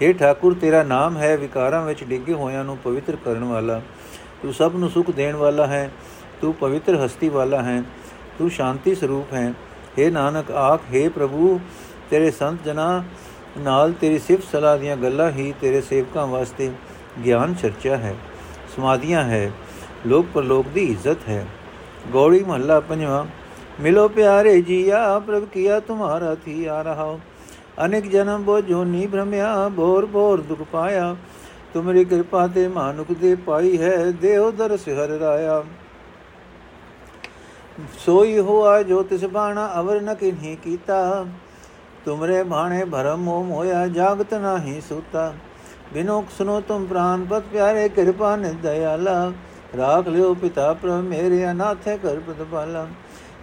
हे ਠਾਕੁਰ ਤੇਰਾ ਨਾਮ ਹੈ ਵਿਕਾਰਾਂ ਵਿੱਚ ਡਿੱਗੇ ਹੋਇਆਂ ਨੂੰ ਪਵਿੱਤਰ ਕਰਨ ਵਾਲਾ ਤੂੰ ਸਭ ਨੂੰ ਸੁਖ ਦੇਣ ਵਾਲਾ ਹੈ ਤੂੰ ਪਵਿੱਤਰ ਹਸਤੀ ਵਾਲਾ ਹੈ ਤੂੰ ਸ਼ਾਂਤੀ ਸਰੂਪ ਹੈ हे ਨਾਨਕ ਆਖ हे ਪ੍ਰਭੂ ਤੇਰੇ ਸੰਤ ਜਨਾ ਨਾਲ ਤੇਰੀ ਸਿਫਤ ਸਲਾਹ ਦੀਆਂ ਗੱਲਾਂ ਹੀ ਤੇਰੇ ਸੇਵਕਾਂ ਵਾਸਤੇ ਗਿਆਨ ਚਰਚਾ ਹੈ ਸਮਾਧੀਆਂ ਹੈ ਲੋਕ ਪਰਲੋਕ ਦੀ ਇੱਜ਼ਤ ਹੈ ਗੌੜੀ ਮਹੱਲਾ ਪੰਜਵਾਂ ਮਿਲੋ ਪਿਆਰੇ ਜੀਆ ਪ੍ਰਭ ਕੀਆ ਤੁਮਾਰਾ ਥੀ ਆ ਰਹਾ ਅਨੇਕ ਜਨਮ ਬੋ ਜੋਨੀ ਭ੍ਰਮਿਆ ਬੋਰ ਬੋਰ ਦੁਖ ਪਾਇਆ ਤੁਮਰੀ ਕਿਰਪਾ ਤੇ ਮਾਨੁਕ ਦੇ ਪਾਈ ਹੈ ਦੇਵ ਦਰਸ ਹਰ ਰਾਇਆ ਸੋਈ ਹੋਆ ਜੋ ਤਿਸ ਬਾਣਾ ਅਵਰ ਨ ਕਿਨਹੀ ਕੀਤਾ ਤੁਮਰੇ ਬਾਣੇ ਭਰਮ ਮੋਹ ਹੋਇਆ ਜਾਗਤ ਨਾਹੀ ਸੁਤਾ ਬਿਨੋਕ ਸੁਨੋ ਤੁਮ ਪ੍ਰਾਨ ਪਤ ਪਿਆਰੇ ਕਿਰਪਾ ਨਿ ਦਇਆਲਾ ਰਾਖ ਲਿਓ ਪਿਤਾ ਪ੍ਰਭ ਮੇਰੇ ਅਨਾਥੇ ਕਰ ਪ੍ਰਤਪਾਲਾ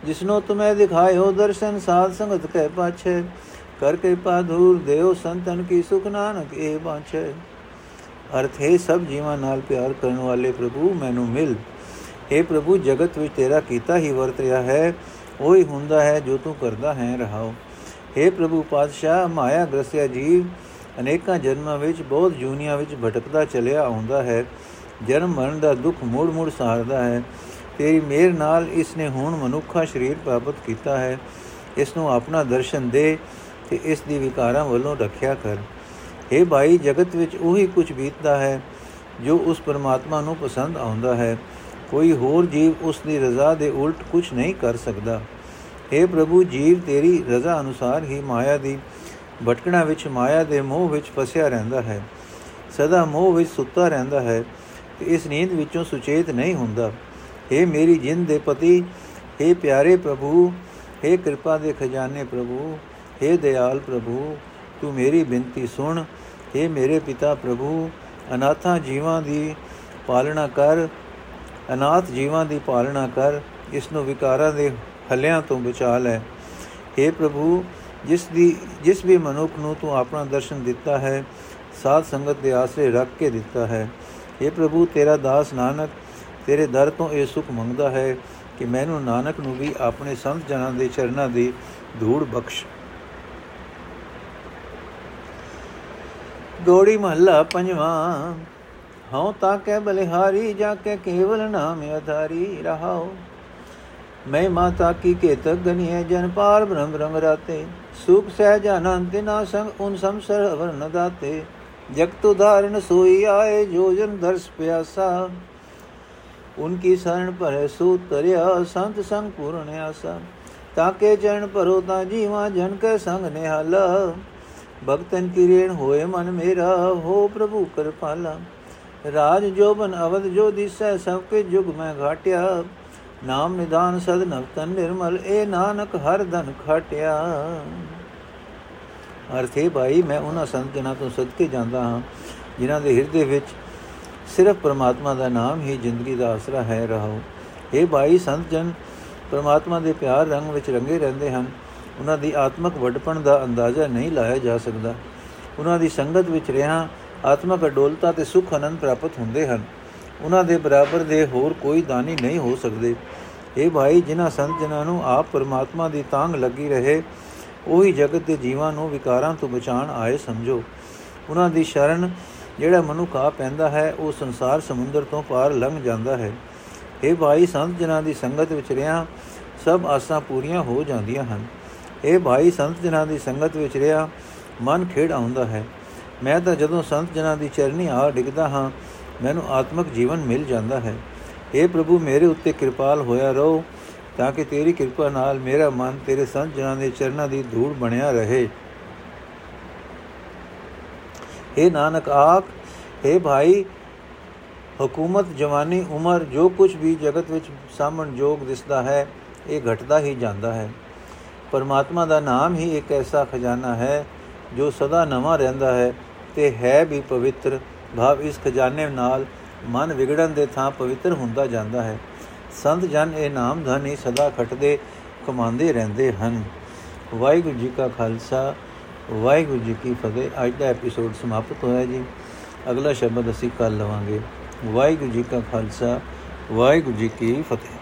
ਜਿਸਨੋ ਤੁਮੇ ਦਿਖਾਇਓ ਦਰਸ਼ਨ ਸਾਧ ਸੰਗਤ ਕਹਿ ਪਾਛੇ ਕਰ ਕਿਰਪਾ ਧੂਰ ਦੇਵ ਸੰਤਨ ਕੀ ਸੁਖ ਨਾਨਕ, ਇਹ ਬਾਛੇ ਅਰਥ, ਹੈ ਸਭ ਜੀਵਾਂ ਨਾਲ ਪਿਆਰ ਕਰਨ ਵਾਲੇ ਪ੍ਰਭੂ, ਮੈਨੂੰ ਮਿਲ। हे ਪ੍ਰਭੂ, ਜਗਤ ਵਿੱਚ ਤੇਰਾ ਕੀਤਾ ਹੀ ਵਰਤ ਰਿਹਾ ਹੈ। ਉਹੀ ਹੁੰਦਾ ਹੈ ਜੋ ਤੂੰ ਕਰਦਾ ਹੈ, ਰਹਾਓ। हे ਪ੍ਰਭੂ ਪਾਤਸ਼ਾਹ, ਮਾਇਆ ਗ੍ਰਸਿਆ ਜੀਵ, ਅਨੇਕਾਂ ਜਨਮਾਂ ਵਿੱਚ, ਬਹੁਤ ਜੂਨੀਆਂ ਵਿੱਚ ਭਟਕਦਾ ਚਲਿਆ ਆਉਂਦਾ ਹੈ। ਜਨਮ ਮਰਨ ਦਾ ਦੁੱਖ ਮੂੜ ਮੂੜ ਸਹਾਰਦਾ ਹੈ। ਤੇਰੀ ਮਿਹਰ ਨਾਲ ਇਸ ਨੇ ਹੁਣ ਮਨੁੱਖਾ ਸਰੀਰ ਪ੍ਰਾਪਤ ਕੀਤਾ ਹੈ। ਇਸ ਨੂੰ ਆਪਣਾ ਦਰਸ਼ਨ ਦੇ ਤੇ ਇਸ ਦੀ ਵਿਕਾਰਾਂ ਵੱਲੋਂ ਰੱਖਿਆ ਕਰ हे ਭਾਈ ਜਗਤ ਵਿੱਚ ਉਹੀ ਕੁਝ ਬੀਤਦਾ ਹੈ ਜੋ ਉਸ ਪਰਮਾਤਮਾ ਨੂੰ ਪਸੰਦ ਆਉਂਦਾ ਹੈ ਕੋਈ ਹੋਰ ਜੀਵ ਉਸ ਦੀ ਰਜ਼ਾ ਦੇ ਉਲਟ ਕੁਝ ਨਹੀਂ ਕਰ ਸਕਦਾ हे ਪ੍ਰਭੂ ਜੀਵ ਤੇਰੀ ਰਜ਼ਾ ਅਨੁਸਾਰ ਹੀ ਮਾਇਆ ਦੀ ਭਟਕਣਾ ਵਿੱਚ ਮਾਇਆ ਦੇ ਮੋਹ ਵਿੱਚ ਫਸਿਆ ਰਹਿੰਦਾ ਹੈ ਸਦਾ ਮੋਹ ਵਿੱਚ ਸੁੱਤਾ ਰਹਿੰਦਾ ਹੈ ਤੇ ਇਸ ਨੀਂਦ ਵਿੱਚੋਂ ਸੁਚੇਤ ਨਹੀਂ ਹੁੰਦਾ हे ਮੇਰੀ ਜਿੰਦ ਦੇ ਪਤੀ हे ਪਿਆਰੇ ਪ੍ਰਭੂ हे ਕਿਰਪਾ ਦੇ ਖਜ਼ਾਨੇ ਪ੍ਰਭੂ हे ਦਿਆਲ ਪ੍ਰਭੂ ਤੂੰ ਮੇਰੀ ਬੇਨਤੀ ਸੁਣ हे ਮੇਰੇ ਪਿਤਾ ਪ੍ਰਭੂ ਅਨਾਥਾਂ ਜੀਵਾਂ ਦੀ ਪਾਲਣਾ ਕਰ ਅਨਾਥ ਜੀਵਾਂ ਦੀ ਪਾਲਣਾ ਕਰ ਇਸ ਨੂੰ ਵਿਕਾਰਾਂ ਦੇ ਹੱਲਿਆਂ ਤੋਂ ਬਚਾ ਲੈ हे ਪ੍ਰਭੂ ਜਿਸ ਦੀ ਜਿਸ ਵੀ ਮਨੁੱਖ ਨੂੰ ਤੂੰ ਆਪਣਾ ਦਰਸ਼ਨ ਦਿੱਤਾ ਹੈ ਸਾਧ ਸੰਗਤ ਦੇ ਆਸਰੇ ਰੱਖ ਕੇ ਦਿੱਤਾ ਹੈ हे ਪ੍ਰਭੂ ਤੇਰਾ ਦਾਸ ਨਾਨਕ ਤੇਰੇ ਦਰ ਤੋਂ ਇਹ ਸੁਖ ਮੰਗਦਾ ਹੈ ਕਿ ਮੈਨੂੰ ਨਾਨਕ ਨੂੰ ਵੀ ਆਪਣੇ ਸੰਤ ਜਨਾਂ ਦੇ ਚਰਨਾਂ ਦੀ ਧੂੜ ਬਖਸ਼ ਗੋੜੀ ਮਹੱਲਾ ਪੰਜਵਾਂ। ਹਉ ਤਾਂ ਕਹਿ ਬਲਿਹਾਰੀ, ਜਾ ਕੇ ਕੇਵਲ ਨਾਮ ਅਧਾਰੀ ਰਹਾਓ ਮੈਂ ਮਾਤਾ ਕੀ ਕੇਤਕ ਗਨੀਏ ਜਨ ਪਾਰ ਬ੍ਰਹਮ ਰੰਗ ਰਾਤੇ। ਸੁਖ ਸਹਿਜ ਆਨੰਦ, ਨਾ ਸੰਗ ਉਨ ਸੰਸਰ ਵਰਨ ਦਾਤੇ। ਜਗਤ ਉਧਾਰਨ ਸੋਈ ਆਏ, ਜੋ ਜਨ ਦਰਸ ਪਿਆਸਾ। ਉਨਕੀ ਸ਼ਰਨ ਪਰ ਸੂ ਤਰਿਆ ਸੰਤ ਸੰਗ ਪੂਰਨ ਆਸਾ। ਤਾਕੇ ਚਰਨ ਭਰੋ, ਤਾਂ ਜੀਵਾ ਜਨ ਕੇ ਸੰਗ ਨਿਹਾਲ। ਭਗਤਨ ਕੀ ਰੇਣ ਹੋਏ ਮਨ ਮੇਰਾ, ਹੋ ਪ੍ਰਭੂ ਕਿਰਪਾਲਾ। ਰਾਜ ਜੋਬਨ ਅਵਧ ਜੋ ਦਿਸੈ, ਸਭ ਕੇ ਜੁਗ ਮੈਂ ਘਾਟਿਆ। ਨਾਮ ਨਿਦਾਨ ਸਦ ਨਵਤਨ ਨਿਰਮਲ ਇਹ ਨਾਨਕ ਹਰ ਧਨ ਖਾਟਿਆ। ਅਰਥੇ ਭਾਈ, ਮੈਂ ਉਹਨਾਂ ਸੰਤ ਜਨਾਂ ਤੋਂ ਸਦਕੇ ਜਾਂਦਾ ਹਾਂ, ਜਿਨ੍ਹਾਂ ਦੇ ਹਿਰਦੇ ਵਿੱਚ ਸਿਰਫ ਪ੍ਰਮਾਤਮਾ ਦਾ ਨਾਮ ਹੀ ਜ਼ਿੰਦਗੀ ਦਾ ਆਸਰਾ ਹੈ ਰਹੋ ਇਹ ਭਾਈ ਸੰਤ ਜਨ ਪ੍ਰਮਾਤਮਾ ਦੇ ਪਿਆਰ ਰੰਗ ਵਿੱਚ ਰੰਗੇ ਰਹਿੰਦੇ ਹਨ। ਉਹਨਾਂ ਦੀ ਆਤਮਿਕ ਵੱਡਪਣ ਦਾ ਅੰਦਾਜ਼ਾ ਨਹੀਂ ਲਾਇਆ ਜਾ ਸਕਦਾ। ਉਹਨਾਂ ਦੀ ਸੰਗਤ ਵਿੱਚ ਰਹਿਣਾ ਆਤਮਿਕ ਅਡੋਲਤਾ ਤੇ ਸੁਖ ਅਨੰਦ ਪ੍ਰਾਪਤ ਹੁੰਦੇ ਹਨ। ਉਹਨਾਂ ਦੇ ਬਰਾਬਰ ਦੇ ਹੋਰ ਕੋਈ ਦਾਨੀ ਨਹੀਂ ਹੋ ਸਕਦੇ। ਇਹ ਭਾਈ, ਜਿਨ੍ਹਾਂ ਸੰਤ ਜਨਾਂ ਨੂੰ ਆਪ ਪਰਮਾਤਮਾ ਦੀ ਤਾਂਗ ਲੱਗੀ ਰਹੇ, ਉਹੀ ਜਗਤ ਦੇ ਜੀਵਾਂ ਨੂੰ ਵਿਕਾਰਾਂ ਤੋਂ ਬਚਾਉਣ ਆਏ ਸਮਝੋ। ਉਹਨਾਂ ਦੀ ਸ਼ਰਨ ਜਿਹੜਾ ਮਨੁੱਖ ਆ ਪੈਂਦਾ ਹੈ, ਉਹ ਸੰਸਾਰ ਸਮੁੰਦਰ ਤੋਂ ਪਾਰ ਲੰਘ ਜਾਂਦਾ ਹੈ। ਇਹ ਭਾਈ, ਸੰਤ ਜਨਾਂ ਦੀ ਸੰਗਤ ਵਿੱਚ ਰਿਆਂ ਸਭ ਆਸਾਂ ਪੂਰੀਆਂ ਹੋ ਜਾਂਦੀਆਂ ਹਨ। ਇਹ ਭਾਈ ਸੰਤ ਜਨਾਂ ਦੀ ਸੰਗਤ ਵਿੱਚ ਰਿਆਂ ਮਨ ਖੇੜ ਆਉਂਦਾ ਹੈ ਮੈਂ ਤਾਂ ਜਦੋਂ ਸੰਤ ਜਨਾਂ ਦੀ ਚਰਨੀ ਆ ਡਿੱਗਦਾ ਹਾਂ ਮੈਨੂੰ ਆਤਮਿਕ ਜੀਵਨ ਮਿਲ ਜਾਂਦਾ ਹੈ اے ਪ੍ਰਭੂ ਮੇਰੇ ਉੱਤੇ ਕਿਰਪਾਲ ਹੋਇਆ ਰਹੋ ਤਾਂ ਕਿ ਤੇਰੀ ਕਿਰਪਾ ਨਾਲ ਮੇਰਾ ਮਨ ਤੇਰੇ ਸੰਤ ਜਨਾਂ ਦੇ ਚਰਨਾਂ ਦੀ ਧੂੜ ਬਣਿਆ ਰਹੇ हे ਨਾਨਕ ਆਖ हे ਭਾਈ ਹਕੂਮਤ ਜਵਾਨੀ ਉਮਰ ਜੋ ਕੁਝ ਵੀ ਜਗਤ ਵਿੱਚ ਸਾਮਣ ਜੋਗ ਦਿਸਦਾ ਹੈ ਇਹ ਘਟਦਾ ਹੀ ਜਾਂਦਾ ਹੈ ਪਰਮਾਤਮਾ ਦਾ ਨਾਮ ਹੀ ਇੱਕ ਐਸਾ ਖਜ਼ਾਨਾ ਹੈ, ਜੋ ਸਦਾ ਨਵਾਂ ਰਹਿੰਦਾ ਹੈ ਤੇ ਹੈ ਵੀ ਪਵਿੱਤਰ। ਭਾਵ ਇਸ ਖਜ਼ਾਨੇ ਨਾਲ ਮਨ ਵਿਗੜਨ ਦੇ ਥਾਂ ਪਵਿੱਤਰ ਹੁੰਦਾ ਜਾਂਦਾ ਹੈ। ਸੰਤ ਜਨ ਇਹ ਨਾਮ ਧਨ ਹੀ ਸਦਾ ਖਟਦੇ, ਕਮਾਉਂਦੇ ਰਹਿੰਦੇ ਹਨ। ਵਾਹਿਗੁਰੂ ਜੀ ਕਾ ਖਾਲਸਾ, ਵਾਹਿਗੁਰੂ ਜੀ ਕੀ ਫਤਿਹ। ਅੱਜ ਦਾ ਐਪੀਸੋਡ ਸਮਾਪਤ ਹੋਇਆ ਜੀ। ਅਗਲਾ ਸ਼ਬਦ ਅਸੀਂ ਕੱਲ ਲਵਾਂਗੇ। ਵਾਹਿਗੁਰੂ ਜੀ ਕਾ ਖਾਲਸਾ, ਵਾਹਿਗੁਰੂ ਜੀ ਕੀ ਫਤਿਹ।